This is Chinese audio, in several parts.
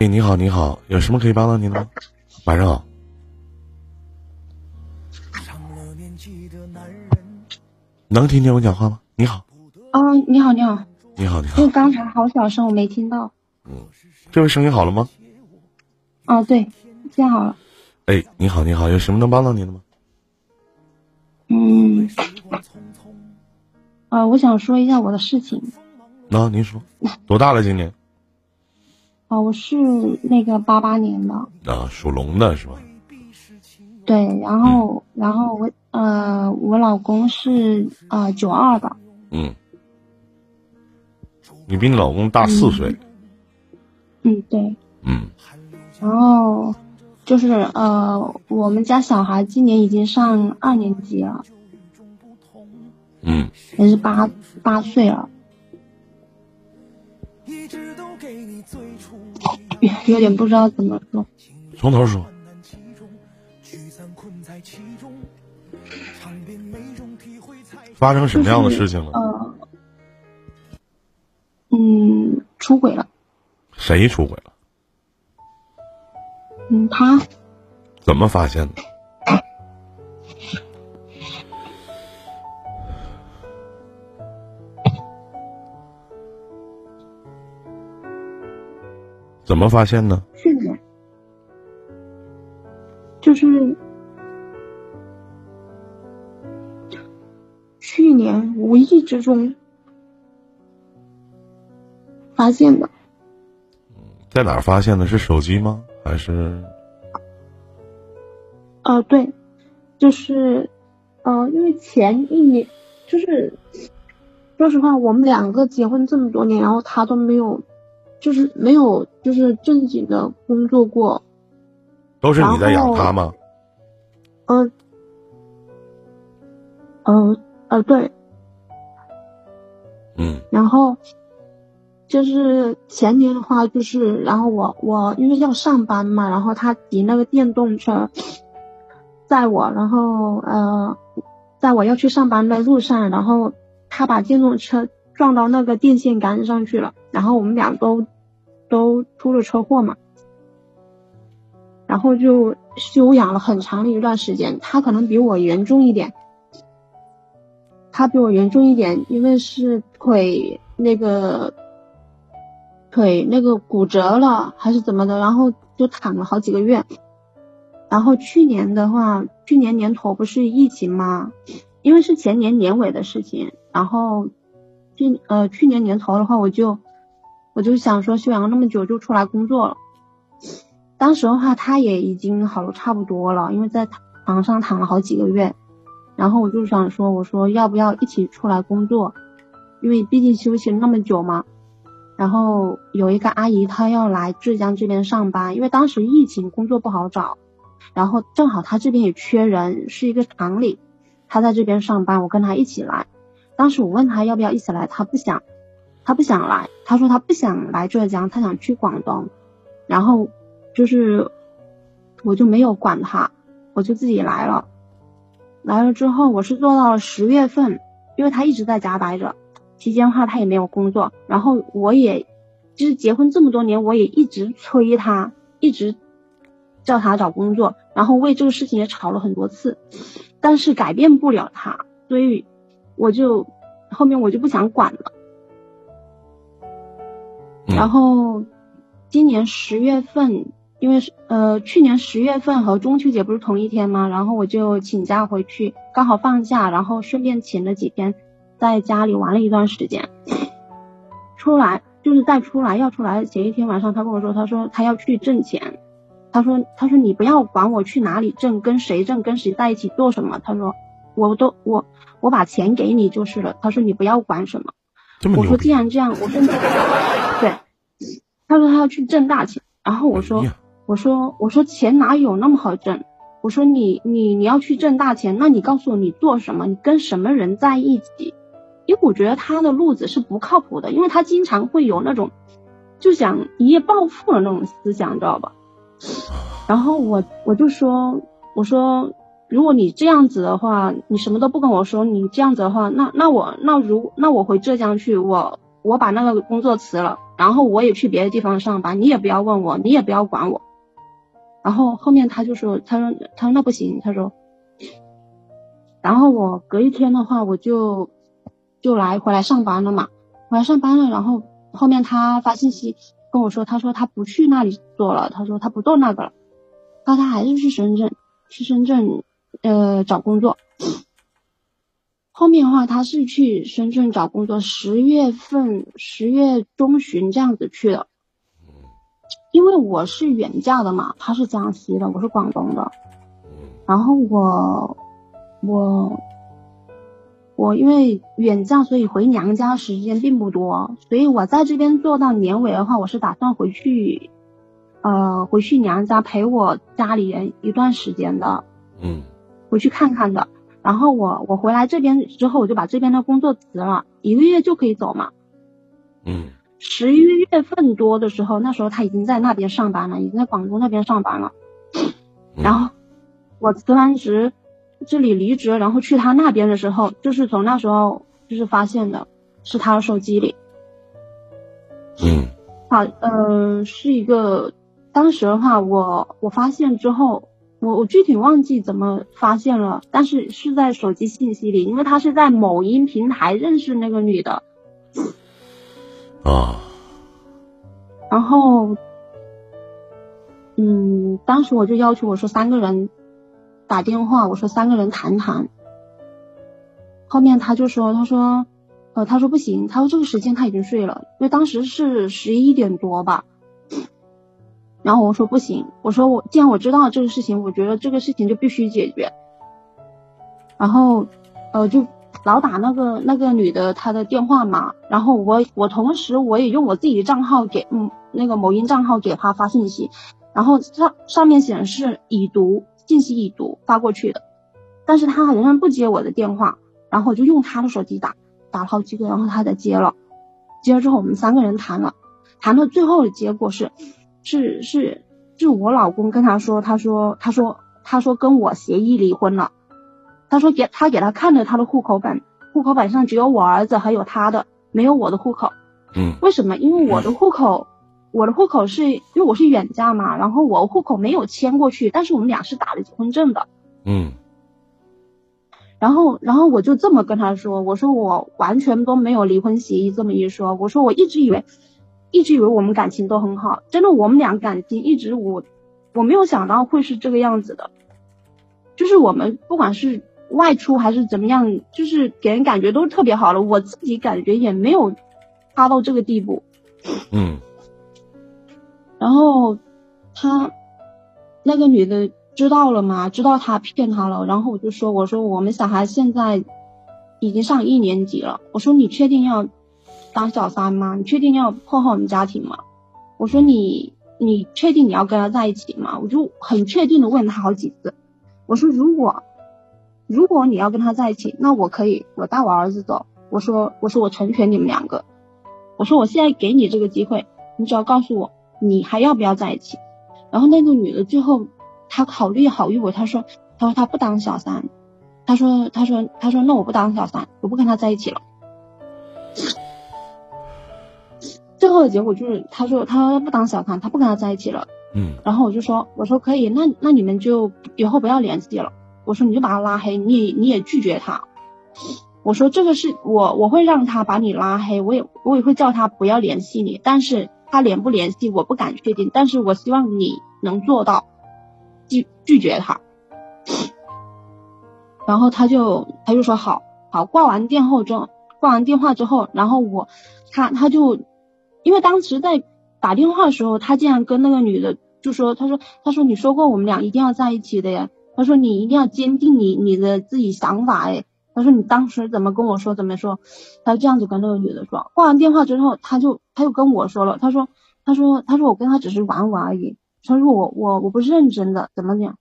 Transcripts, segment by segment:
哎，你好，你好，有什么可以帮到您的吗？晚上好。能听见我讲话吗？你好。啊，你好，你好。你好，你好。就刚才好小声，我没听到。嗯，这位声音好了吗？哦，对，现在好了。哎，你好，你好，有什么能帮到您的吗？嗯，呃，我想说一下我的事情。那您说，多大了？今年？哦，我是那个八八年的。啊，属龙的是吧？对，然后，然后我呃，我老公是呃九二的。嗯。你比你老公大四岁。嗯，对。嗯。然后，就是呃，我们家小孩今年已经上二年级了。嗯。也是八八岁了。有点不知道怎么说。从头说。发生什么样的事情了？呃，嗯，出轨了。谁出轨了？嗯，他。怎么发现的？怎么发现呢？去年，就是去年无意之中发现的。在哪儿发现的？是手机吗？还是？呃，对，就是呃，因为前一年，就是说实话，我们两个结婚这么多年，然后他都没有。就是没有，就是正经的工作过。都是你在养他吗？嗯，呃呃，对。嗯。然后，就是前年的话，就是然后我我因为要上班嘛，然后他骑那个电动车载我，然后呃，在我要去上班的路上，然后他把电动车撞到那个电线杆上去了。然后我们俩都都出了车祸嘛，然后就休养了很长的一段时间。他可能比我严重一点，他比我严重一点，因为是腿那个腿那个骨折了还是怎么的，然后就躺了好几个月。然后去年的话，去年年头不是疫情吗？因为是前年年尾的事情，然后去呃去年年头的话，我就。我就想说休养了那么久就出来工作了，当时的话他也已经好的差不多了，因为在床上躺了好几个月，然后我就想说我说要不要一起出来工作，因为毕竟休息了那么久嘛。然后有一个阿姨她要来浙江这边上班，因为当时疫情工作不好找，然后正好她这边也缺人，是一个厂里，她在这边上班，我跟她一起来。当时我问她要不要一起来，她不想。他不想来，他说他不想来浙江，他想去广东。然后就是我就没有管他，我就自己来了。来了之后，我是做到了十月份，因为他一直在家待着，期间的话他也没有工作。然后我也就是结婚这么多年，我也一直催他，一直叫他找工作，然后为这个事情也吵了很多次，但是改变不了他，所以我就后面我就不想管了。然后，今年十月份，因为是呃去年十月份和中秋节不是同一天吗？然后我就请假回去，刚好放假，然后顺便请了几天，在家里玩了一段时间。出来就是再出来要出来前一天晚上，他跟我说，他说他要去挣钱，他说他说你不要管我去哪里挣，跟谁挣，跟谁在一起做什么，他说我都我我把钱给你就是了，他说你不要管什么。我说既然这样，我说对，他说他要去挣大钱，然后我说我说我说钱哪有那么好挣？我说你你你要去挣大钱，那你告诉我你做什么？你跟什么人在一起？因为我觉得他的路子是不靠谱的，因为他经常会有那种就想一夜暴富的那种思想，你知道吧？然后我我就说我说。如果你这样子的话，你什么都不跟我说，你这样子的话，那那我那如那我回浙江去，我我把那个工作辞了，然后我也去别的地方上班，你也不要问我，你也不要管我。然后后面他就说，他说他说那不行，他说，然后我隔一天的话，我就就来回来上班了嘛，回来上班了，然后后面他发信息跟我说，他说他不去那里做了，他说他不做那个了，他说他还是去深圳，去深圳呃找工作。后面的话，他是去深圳找工作，十月份、十月中旬这样子去的。因为我是远嫁的嘛，他是江西的，我是广东的。然后我我我因为远嫁，所以回娘家时间并不多，所以我在这边做到年尾的话，我是打算回去，呃，回去娘家陪我家里人一段时间的。嗯。回去看看的。然后我我回来这边之后，我就把这边的工作辞了，一个月就可以走嘛。嗯。十一月份多的时候，那时候他已经在那边上班了，已经在广东那边上班了。然后我辞完职，这里离职，然后去他那边的时候，就是从那时候就是发现的，是他的手机里。嗯。好，呃，是一个，当时的话，我我发现之后。我我具体忘记怎么发现了，但是是在手机信息里，因为他是在某音平台认识那个女的。啊。然后，嗯，当时我就要求我说三个人打电话，我说三个人谈谈。后面他就说，他说，呃，他说不行，他说这个时间他已经睡了，因为当时是十一点多吧。然后我说不行，我说我既然我知道这个事情，我觉得这个事情就必须解决。然后，呃，就老打那个那个女的她的电话嘛。然后我我同时我也用我自己的账号给嗯那个某音账号给她发信息，然后上上面显示已读信息已读发过去的，但是他仍然不接我的电话。然后我就用他的手机打打了好几个，然后他才接了。接了之后我们三个人谈了，谈到最后的结果是。是是，是我老公跟他说，他说他说他说跟我协议离婚了，他说给他给他看了他的户口本，户口本上只有我儿子还有他的，没有我的户口。嗯。为什么？因为我的户口，我的户口是因为我是远嫁嘛，然后我户口没有迁过去，但是我们俩是打了结婚证的。嗯。然后然后我就这么跟他说，我说我完全都没有离婚协议这么一说，我说我一直以为。一直以为我们感情都很好，真的，我们俩感情一直我我没有想到会是这个样子的，就是我们不管是外出还是怎么样，就是给人感觉都是特别好了，我自己感觉也没有差到这个地步。嗯。然后他那个女的知道了嘛？知道他骗她了，然后我就说，我说我们小孩现在已经上一年级了，我说你确定要？当小三吗？你确定要破坏我们家庭吗？我说你，你确定你要跟他在一起吗？我就很确定的问他好几次。我说如果，如果你要跟他在一起，那我可以，我带我儿子走。我说，我说我成全你们两个。我说我现在给你这个机会，你只要告诉我你还要不要在一起。然后那个女的最后她考虑好一会，她说，她说她不当小三，她说，她说，她说那我不当小三，我不跟他在一起了。最后的结果就是，他说他不当小三，他不跟他在一起了。嗯。然后我就说，我说可以，那那你们就以后不要联系了。我说你就把他拉黑，你也你也拒绝他。我说这个是我我会让他把你拉黑，我也我也会叫他不要联系你，但是他联不联系我不敢确定，但是我希望你能做到拒拒绝他。然后他就他就说好好挂完电后之后挂完电话之后，然后我他他就。因为当时在打电话的时候，他竟然跟那个女的就说：“他说，他说你说过我们俩一定要在一起的呀。他说你一定要坚定你你的自己想法哎。他说你当时怎么跟我说怎么说？他这样子跟那个女的说。挂完电话之后，他就他又跟我说了，他说他说他说我跟他只是玩玩而已。他说我我我不是认真的，怎么讲？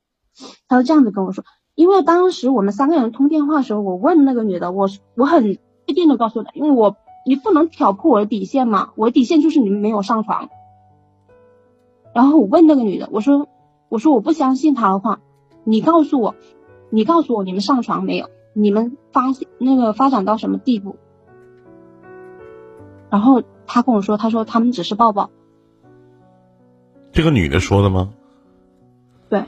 他就这样子跟我说。因为当时我们三个人通电话的时候，我问那个女的，我我很确定的告诉他，因为我。你不能挑破我的底线嘛？我的底线就是你们没有上床。然后我问那个女的，我说，我说我不相信他的话，你告诉我，你告诉我你们上床没有？你们发那个发展到什么地步？然后他跟我说，他说他们只是抱抱。这个女的说的吗？对，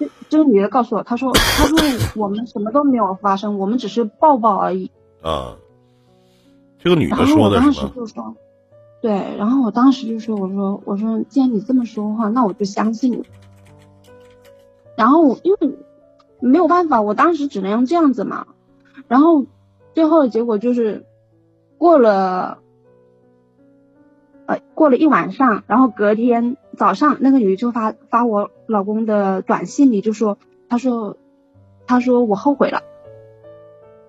这这个女的告诉我，她说她说我们什么都没有发生，我们只是抱抱而已。啊，这个女然的说后我当时的是说，对，然后我当时就说，我说我说既然你这么说话，那我就相信你。然后因为没有办法，我当时只能用这样子嘛。然后最后的结果就是过了，呃，过了一晚上，然后隔天早上，那个女的就发发我老公的短信里就说，她说，她说我后悔了，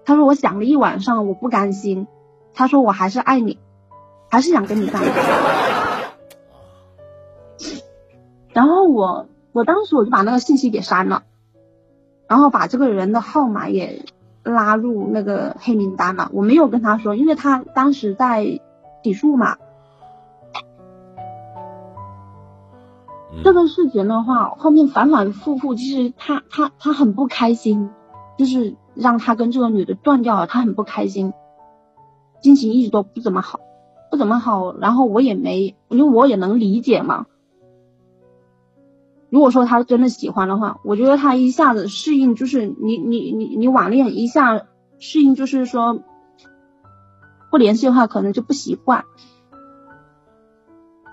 她说我想了一晚上，我不甘心，她说我还是爱你，还是想跟你在一起。然后我我当时我就把那个信息给删了，然后把这个人的号码也拉入那个黑名单了。我没有跟他说，因为他当时在起诉嘛。嗯这个事情的话，后面反反复复，其实他他他很不开心，就是让他跟这个女的断掉了，他很不开心，心情一直都不怎么好，不怎么好。然后我也没，因为我也能理解嘛。如果说他真的喜欢的话，我觉得他一下子适应，就是你你你你网恋一下适应，就是说不联系的话，可能就不习惯。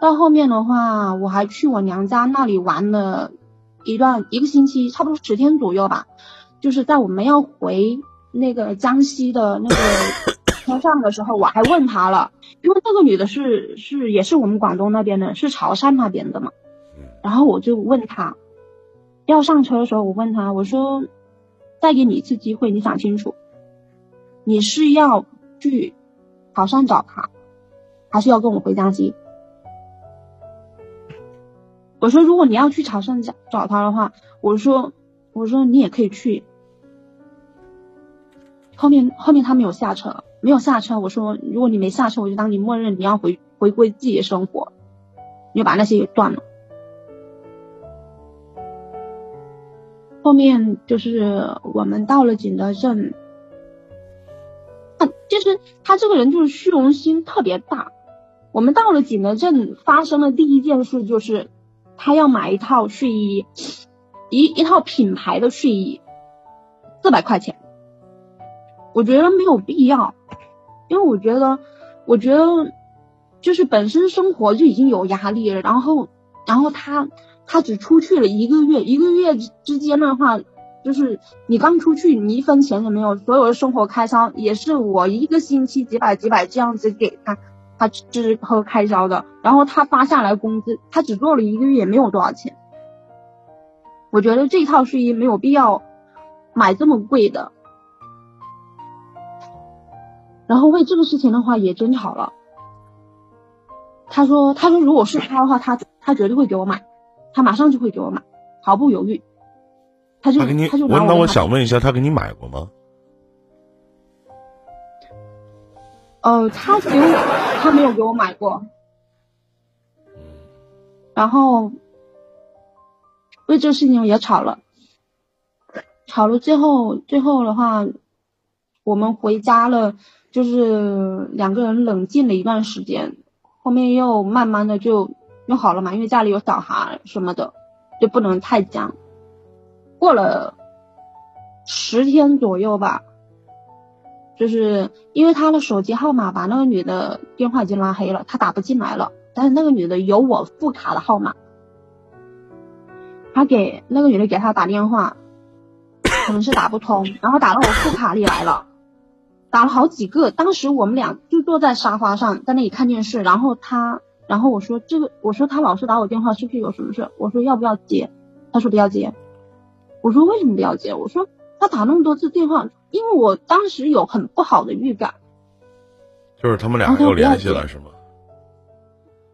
到后面的话，我还去我娘家那里玩了一段一个星期，差不多十天左右吧。就是在我们要回那个江西的那个车上的时候，我还问他了，因为那个女的是是也是我们广东那边的，是潮汕那边的嘛。然后我就问他，要上车的时候，我问他，我说，再给你一次机会，你想清楚，你是要去潮汕找他，还是要跟我回江西？我说，如果你要去潮汕找找他的话，我说，我说你也可以去。后面后面他没有下车，没有下车。我说，如果你没下车，我就当你默认你要回回归自己的生活，你就把那些给断了。后面就是我们到了景德镇，啊，就是他这个人就是虚荣心特别大。我们到了景德镇，发生的第一件事就是他要买一套睡衣，一一套品牌的睡衣，四百块钱。我觉得没有必要，因为我觉得，我觉得就是本身生活就已经有压力了，然后，然后他。他只出去了一个月，一个月之间的话，就是你刚出去，你一分钱也没有，所有的生活开销也是我一个星期几百几百这样子给他，他吃喝开销的。然后他发下来工资，他只做了一个月，也没有多少钱。我觉得这套睡衣没有必要买这么贵的。然后为这个事情的话也争吵了。他说，他说如果是他的话，他他绝对会给我买。他马上就会给我买，毫不犹豫。他就他给你，他就我那我想问一下，他给你买过吗？呃，他给我，他没有给我买过。然后为这个事情也吵了，吵了最后最后的话，我们回家了，就是两个人冷静了一段时间，后面又慢慢的就。又好了嘛，因为家里有小孩什么的，就不能太僵。过了十天左右吧，就是因为他的手机号码把那个女的电话已经拉黑了，他打不进来了。但是那个女的有我副卡的号码，他给那个女的给他打电话，可能是打不通，然后打到我副卡里来了，打了好几个。当时我们俩就坐在沙发上在那里看电视，然后他。然后我说这个，我说他老是打我电话，是不是有什么事？我说要不要接？他说不要接。我说为什么不要接？我说他打那么多次电话，因为我当时有很不好的预感。就是他们俩又联系了，是吗？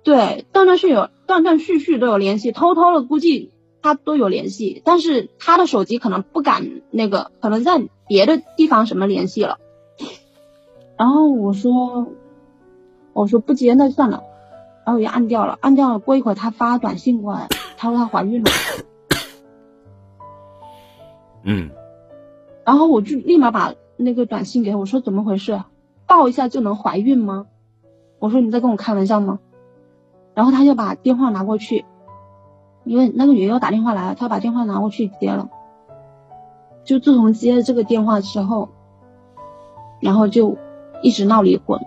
对，断断续有断断续续都有联系，偷偷的估计他都有联系，但是他的手机可能不敢那个，可能在别的地方什么联系了。然后我说，我说不接那算了。然后我就按掉了，按掉了。过一会儿，她发短信过来，他说他怀孕了。嗯。然后我就立马把那个短信给我说怎么回事？抱一下就能怀孕吗？我说你在跟我开玩笑吗？然后他就把电话拿过去，因为那个女的又打电话来了，他把电话拿过去接了。就自从接了这个电话之后，然后就一直闹离婚，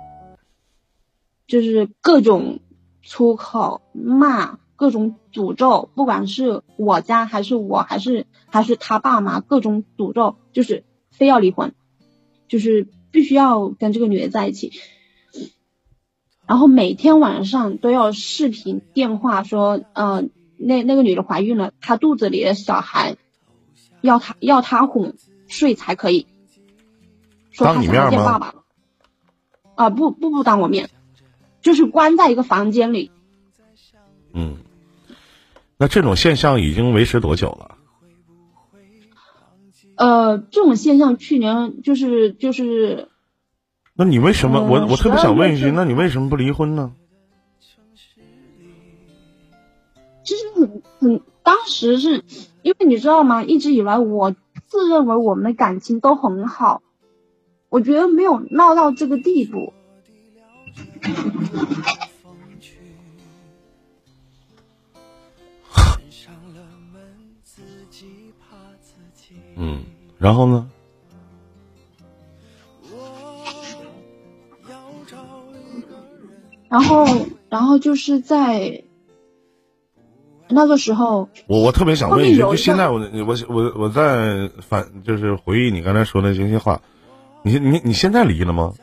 就是各种粗口骂，各种诅咒，不管是我家还是我还是还是他爸妈，各种诅咒，就是非要离婚，就是必须要跟这个女的在一起，然后每天晚上都要视频电话说，嗯，那那个女的怀孕了，她肚子里的小孩。要她要她哄睡才可以，说他想要见爸爸。啊不不不当我面，就是关在一个房间里。嗯，那这种现象已经维持多久了？呃，这种现象去年就是就是。那你为什么我我特别想问一句，那你为什么不离婚呢？其实很很，当时是。因为你知道吗？一直以来，我自认为我们的感情都很好，我觉得没有闹到这个地步。嗯，然后呢？然后，然后就是在。那个时候，我我特别想问一句，就现在我我我我在反就是回忆你刚才说的这些话，你你你现在离了吗？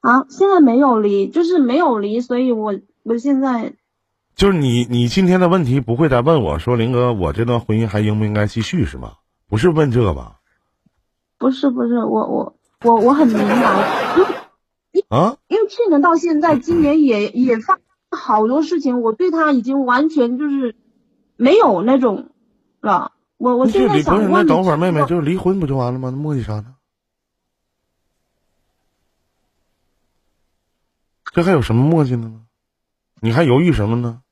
啊，现在没有离，就是没有离，所以我我现在就是你你今天的问题不会再问我说林哥，我这段婚姻还应不应该继续是吗？不是问这个吧？不是不是，我我我我很明白，啊，因为去年到现在，今年也也发。好多事情，我对他已经完全就是没有那种了。我我现在想问，等会儿妹妹就是离婚不就完了吗？那磨叽啥呢？这还有什么磨叽的呢？你还犹豫什么呢？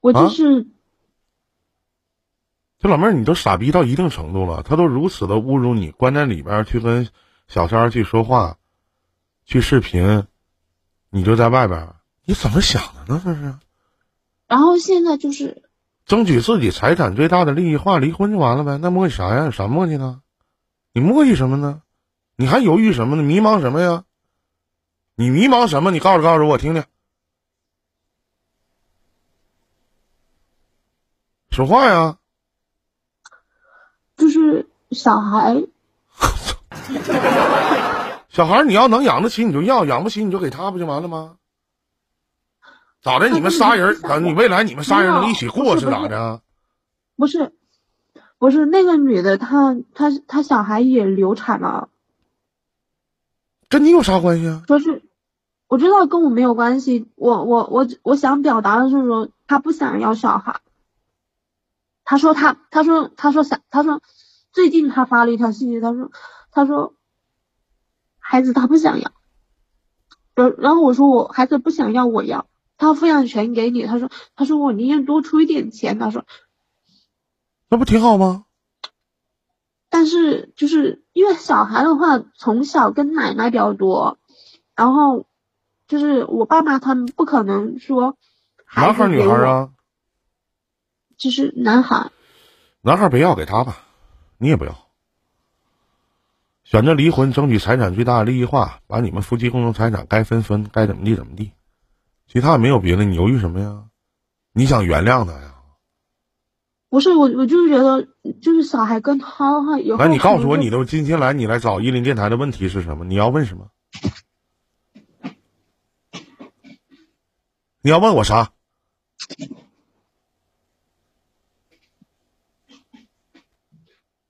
我就是，这老妹儿，你都傻逼到一定程度了，他都如此的侮辱你，关在里边去跟小三去说话。去视频，你就在外边，你怎么想的呢？这是。然后现在就是争取自己财产最大的利益化，离婚就完了呗？那磨叽啥呀？有啥磨叽呢？你磨叽什么呢？你还犹豫什么呢？迷茫什么呀？你迷茫什么？你告诉告诉我听听。说话呀！就是小孩。小孩，你要能养得起你就要，养不起你就给他不就完了吗？咋的？你们仨人，等你未来你们仨人能一起过是咋的？不是，不是那个女的，她她她小孩也流产了，跟你有啥关系啊？说是我知道跟我没有关系，我我我我想表达的是说，她不想要小孩。他说他他说他说想他说最近他发了一条信息，他说他说。孩子他不想要，然然后我说我孩子不想要，我要，他抚养权给你。他说他说我宁愿多出一点钱。他说，那不挺好吗？但是就是因为小孩的话，从小跟奶奶比较多，然后就是我爸妈他们不可能说，男孩女孩啊，就是男孩，男孩别要给他吧，你也不要。选择离婚，争取财产最大的利益化，把你们夫妻共同财产该分分，该怎么地怎么地。其他也没有别的，你犹豫什么呀？你想原谅他呀？不是我，我就是觉得，就是小孩跟他哈以后。那你告诉我，你都今天来，你来找伊林电台的问题是什么？你要问什么？你要问我啥？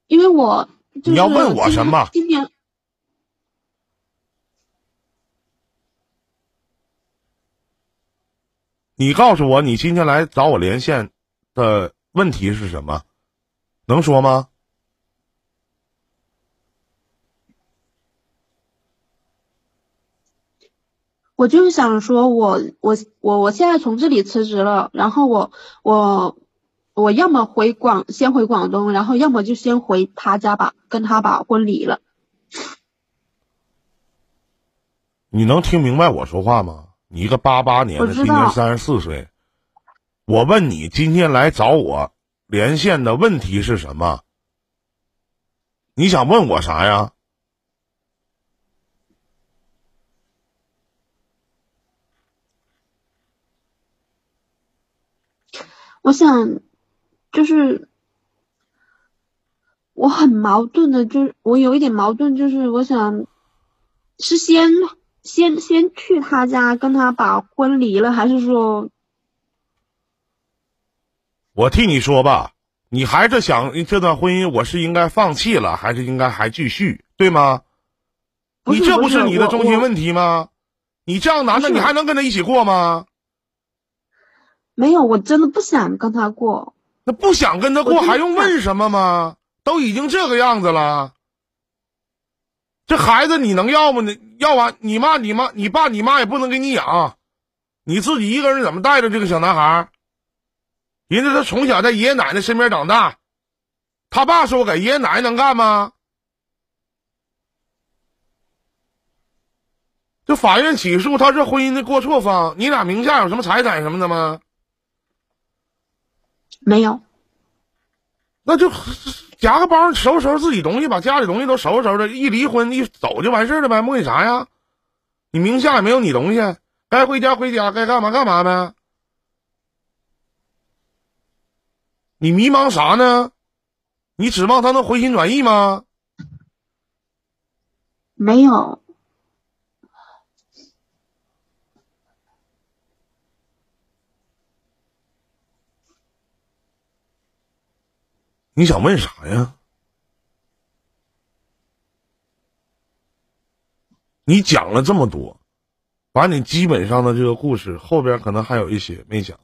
因为我。你要问我什么？今年，你告诉我你今天来找我连线的问题是什么？能说吗？我就是想说我我我我现在从这里辞职了然后我我我要么回广先回广东然后要么就先回他家吧跟他把婚离了。你能听明白我说话吗？你一个八八年的，今年三十四岁，我问你，今天来找我连线的问题是什么？你想问我啥呀？我想，就是我很矛盾的，就是我有一点矛盾，就是我想是先先先去他家跟他把婚离了，还是说我替你说吧，你还是想这段婚姻，我是应该放弃了，还是应该还继续，对吗？你这不是是你的中心问题吗？你这样男的，你还能跟他一起过吗？没有？我真的不想跟他过。那不想跟他过，还用问什么吗？都已经这个样子了，这孩子你能要吗？你要完，你妈、你妈、你爸、你妈也不能给你养，你自己一个人怎么带着这个小男孩儿？人家他从小在爷爷奶奶身边长大，他爸说给爷爷奶奶能干吗？这法院起诉他是婚姻的过错方，你俩名下有什么财产什么的吗？没有，那就夹个包，收拾收拾自己东西，把家里东西都收拾收拾，一离婚一走就完事了呗，磨叽啥呀？你名下也没有你东西，该回家回家，该干嘛干嘛呗。你迷茫啥呢？你指望他能回心转意吗？没有，你想问啥呀？你讲了这么多，把你基本上的这个故事后边可能还有一些没讲，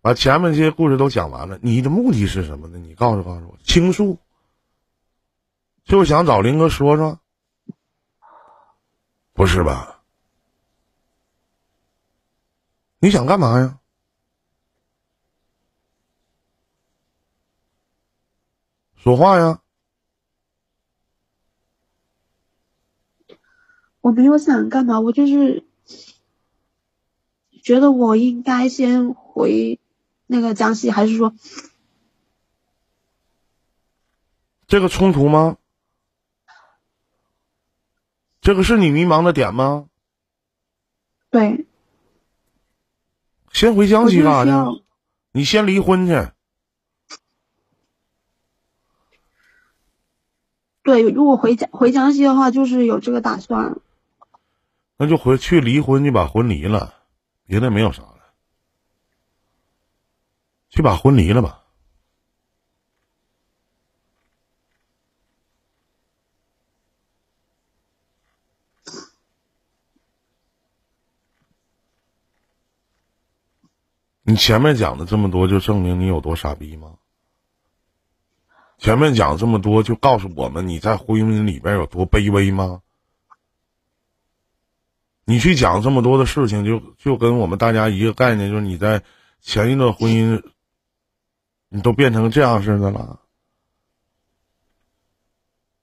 把前面这些故事都讲完了。你的目的是什么呢？你告诉告诉我，倾诉，就是想找林哥说说，不是吧？你想干嘛呀？说话呀！我没有想干嘛，我就是觉得我应该先回那个江西，还是说这个冲突吗？这个是你迷茫的点吗？对，先回江西干啥去？你先离婚去。对，如果回江回江西的话，就是有这个打算。那就回去离婚，就把婚离了，别的没有啥了，去把婚离了吧。你前面讲的这么多，就证明你有多傻逼吗？前面讲这么多，就告诉我们你在婚姻里边有多卑微吗？你去讲这么多的事情，就就跟我们大家一个概念，就是你在前一段婚姻，你都变成这样似的了，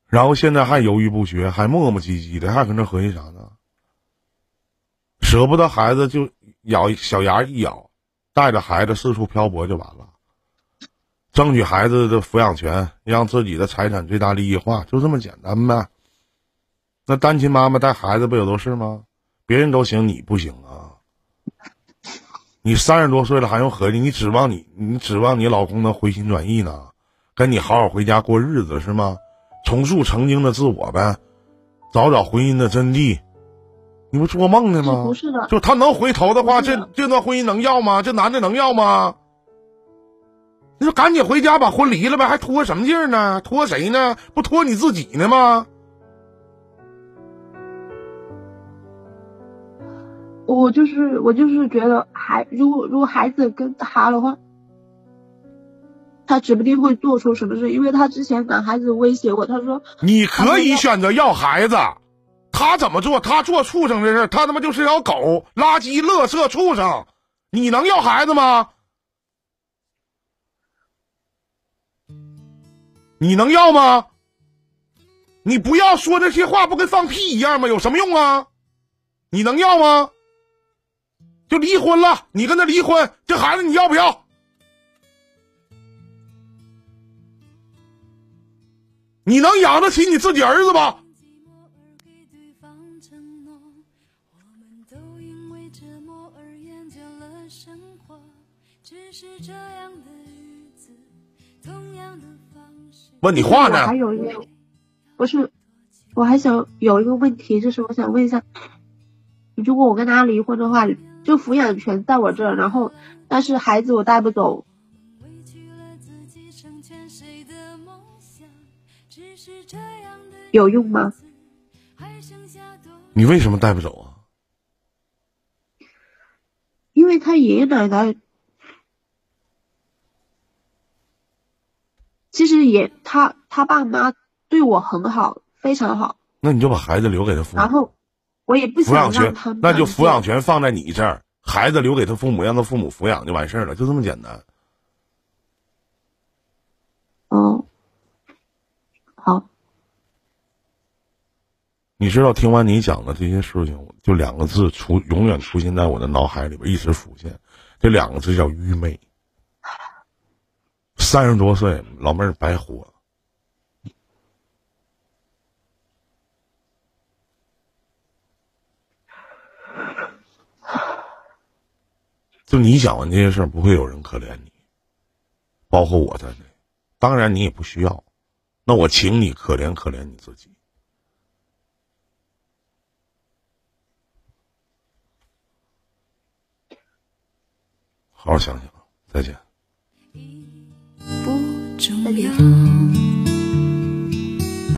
然后现在还犹豫不决，还磨磨唧唧的，还搁那合计啥呢？舍不得孩子就咬小牙一咬，带着孩子四处漂泊就完了，争取孩子的抚养权，让自己的财产最大利益化，就这么简单呗。那单亲妈妈带孩子不也都是吗？别人都行，你不行啊！你三十多岁了还用合计？你指望你你指望你老公能回心转意呢？跟你好好回家过日子是吗？重塑曾经的自我呗，找找婚姻的真谛。你不做梦呢吗？不是的，就他能回头的话，这这段婚姻能要吗？这男的能要吗？你说赶紧回家把婚离了呗，还拖什么劲儿呢？拖谁呢？不拖你自己呢吗？我就是我就是觉得孩如果如果孩子跟他的话，他指不定会做出什么事，因为他之前跟孩子威胁过，他说你可以选择要孩子，他怎么做？他做畜生的事，他他妈就是条狗，垃圾、垃圾、畜生，你能要孩子吗？你能要吗？你不要说那些话，不跟放屁一样吗？有什么用啊？你能要吗？就离婚了，你跟他离婚，这孩子你要不要？你能养得起你自己儿子吗？问你话呢？还有一个，不是，我还想有一个问题，就是我想问一下，如果我跟他离婚的话，就抚养权在我这儿，然后但是孩子我带不走，有用吗？你为什么带不走啊？因为他爷爷奶奶。其实也，他他爸妈对我很好，非常好。那你就把孩子留给他父母。然后我也不想让他。那就抚养权放在你这儿，孩子留给他父母，让他父母抚养就完事儿了，就这么简单。哦，好。你知道，听完你讲的这些事情，就两个字出，永远出现在我的脑海里边，一直浮现。这两个字叫愚昧。三十多岁，老妹儿白活。就你讲完这些事儿，不会有人可怜你，包括我在内。当然，你也不需要。那我请你可怜可怜你自己，好好想想。再见。不重要。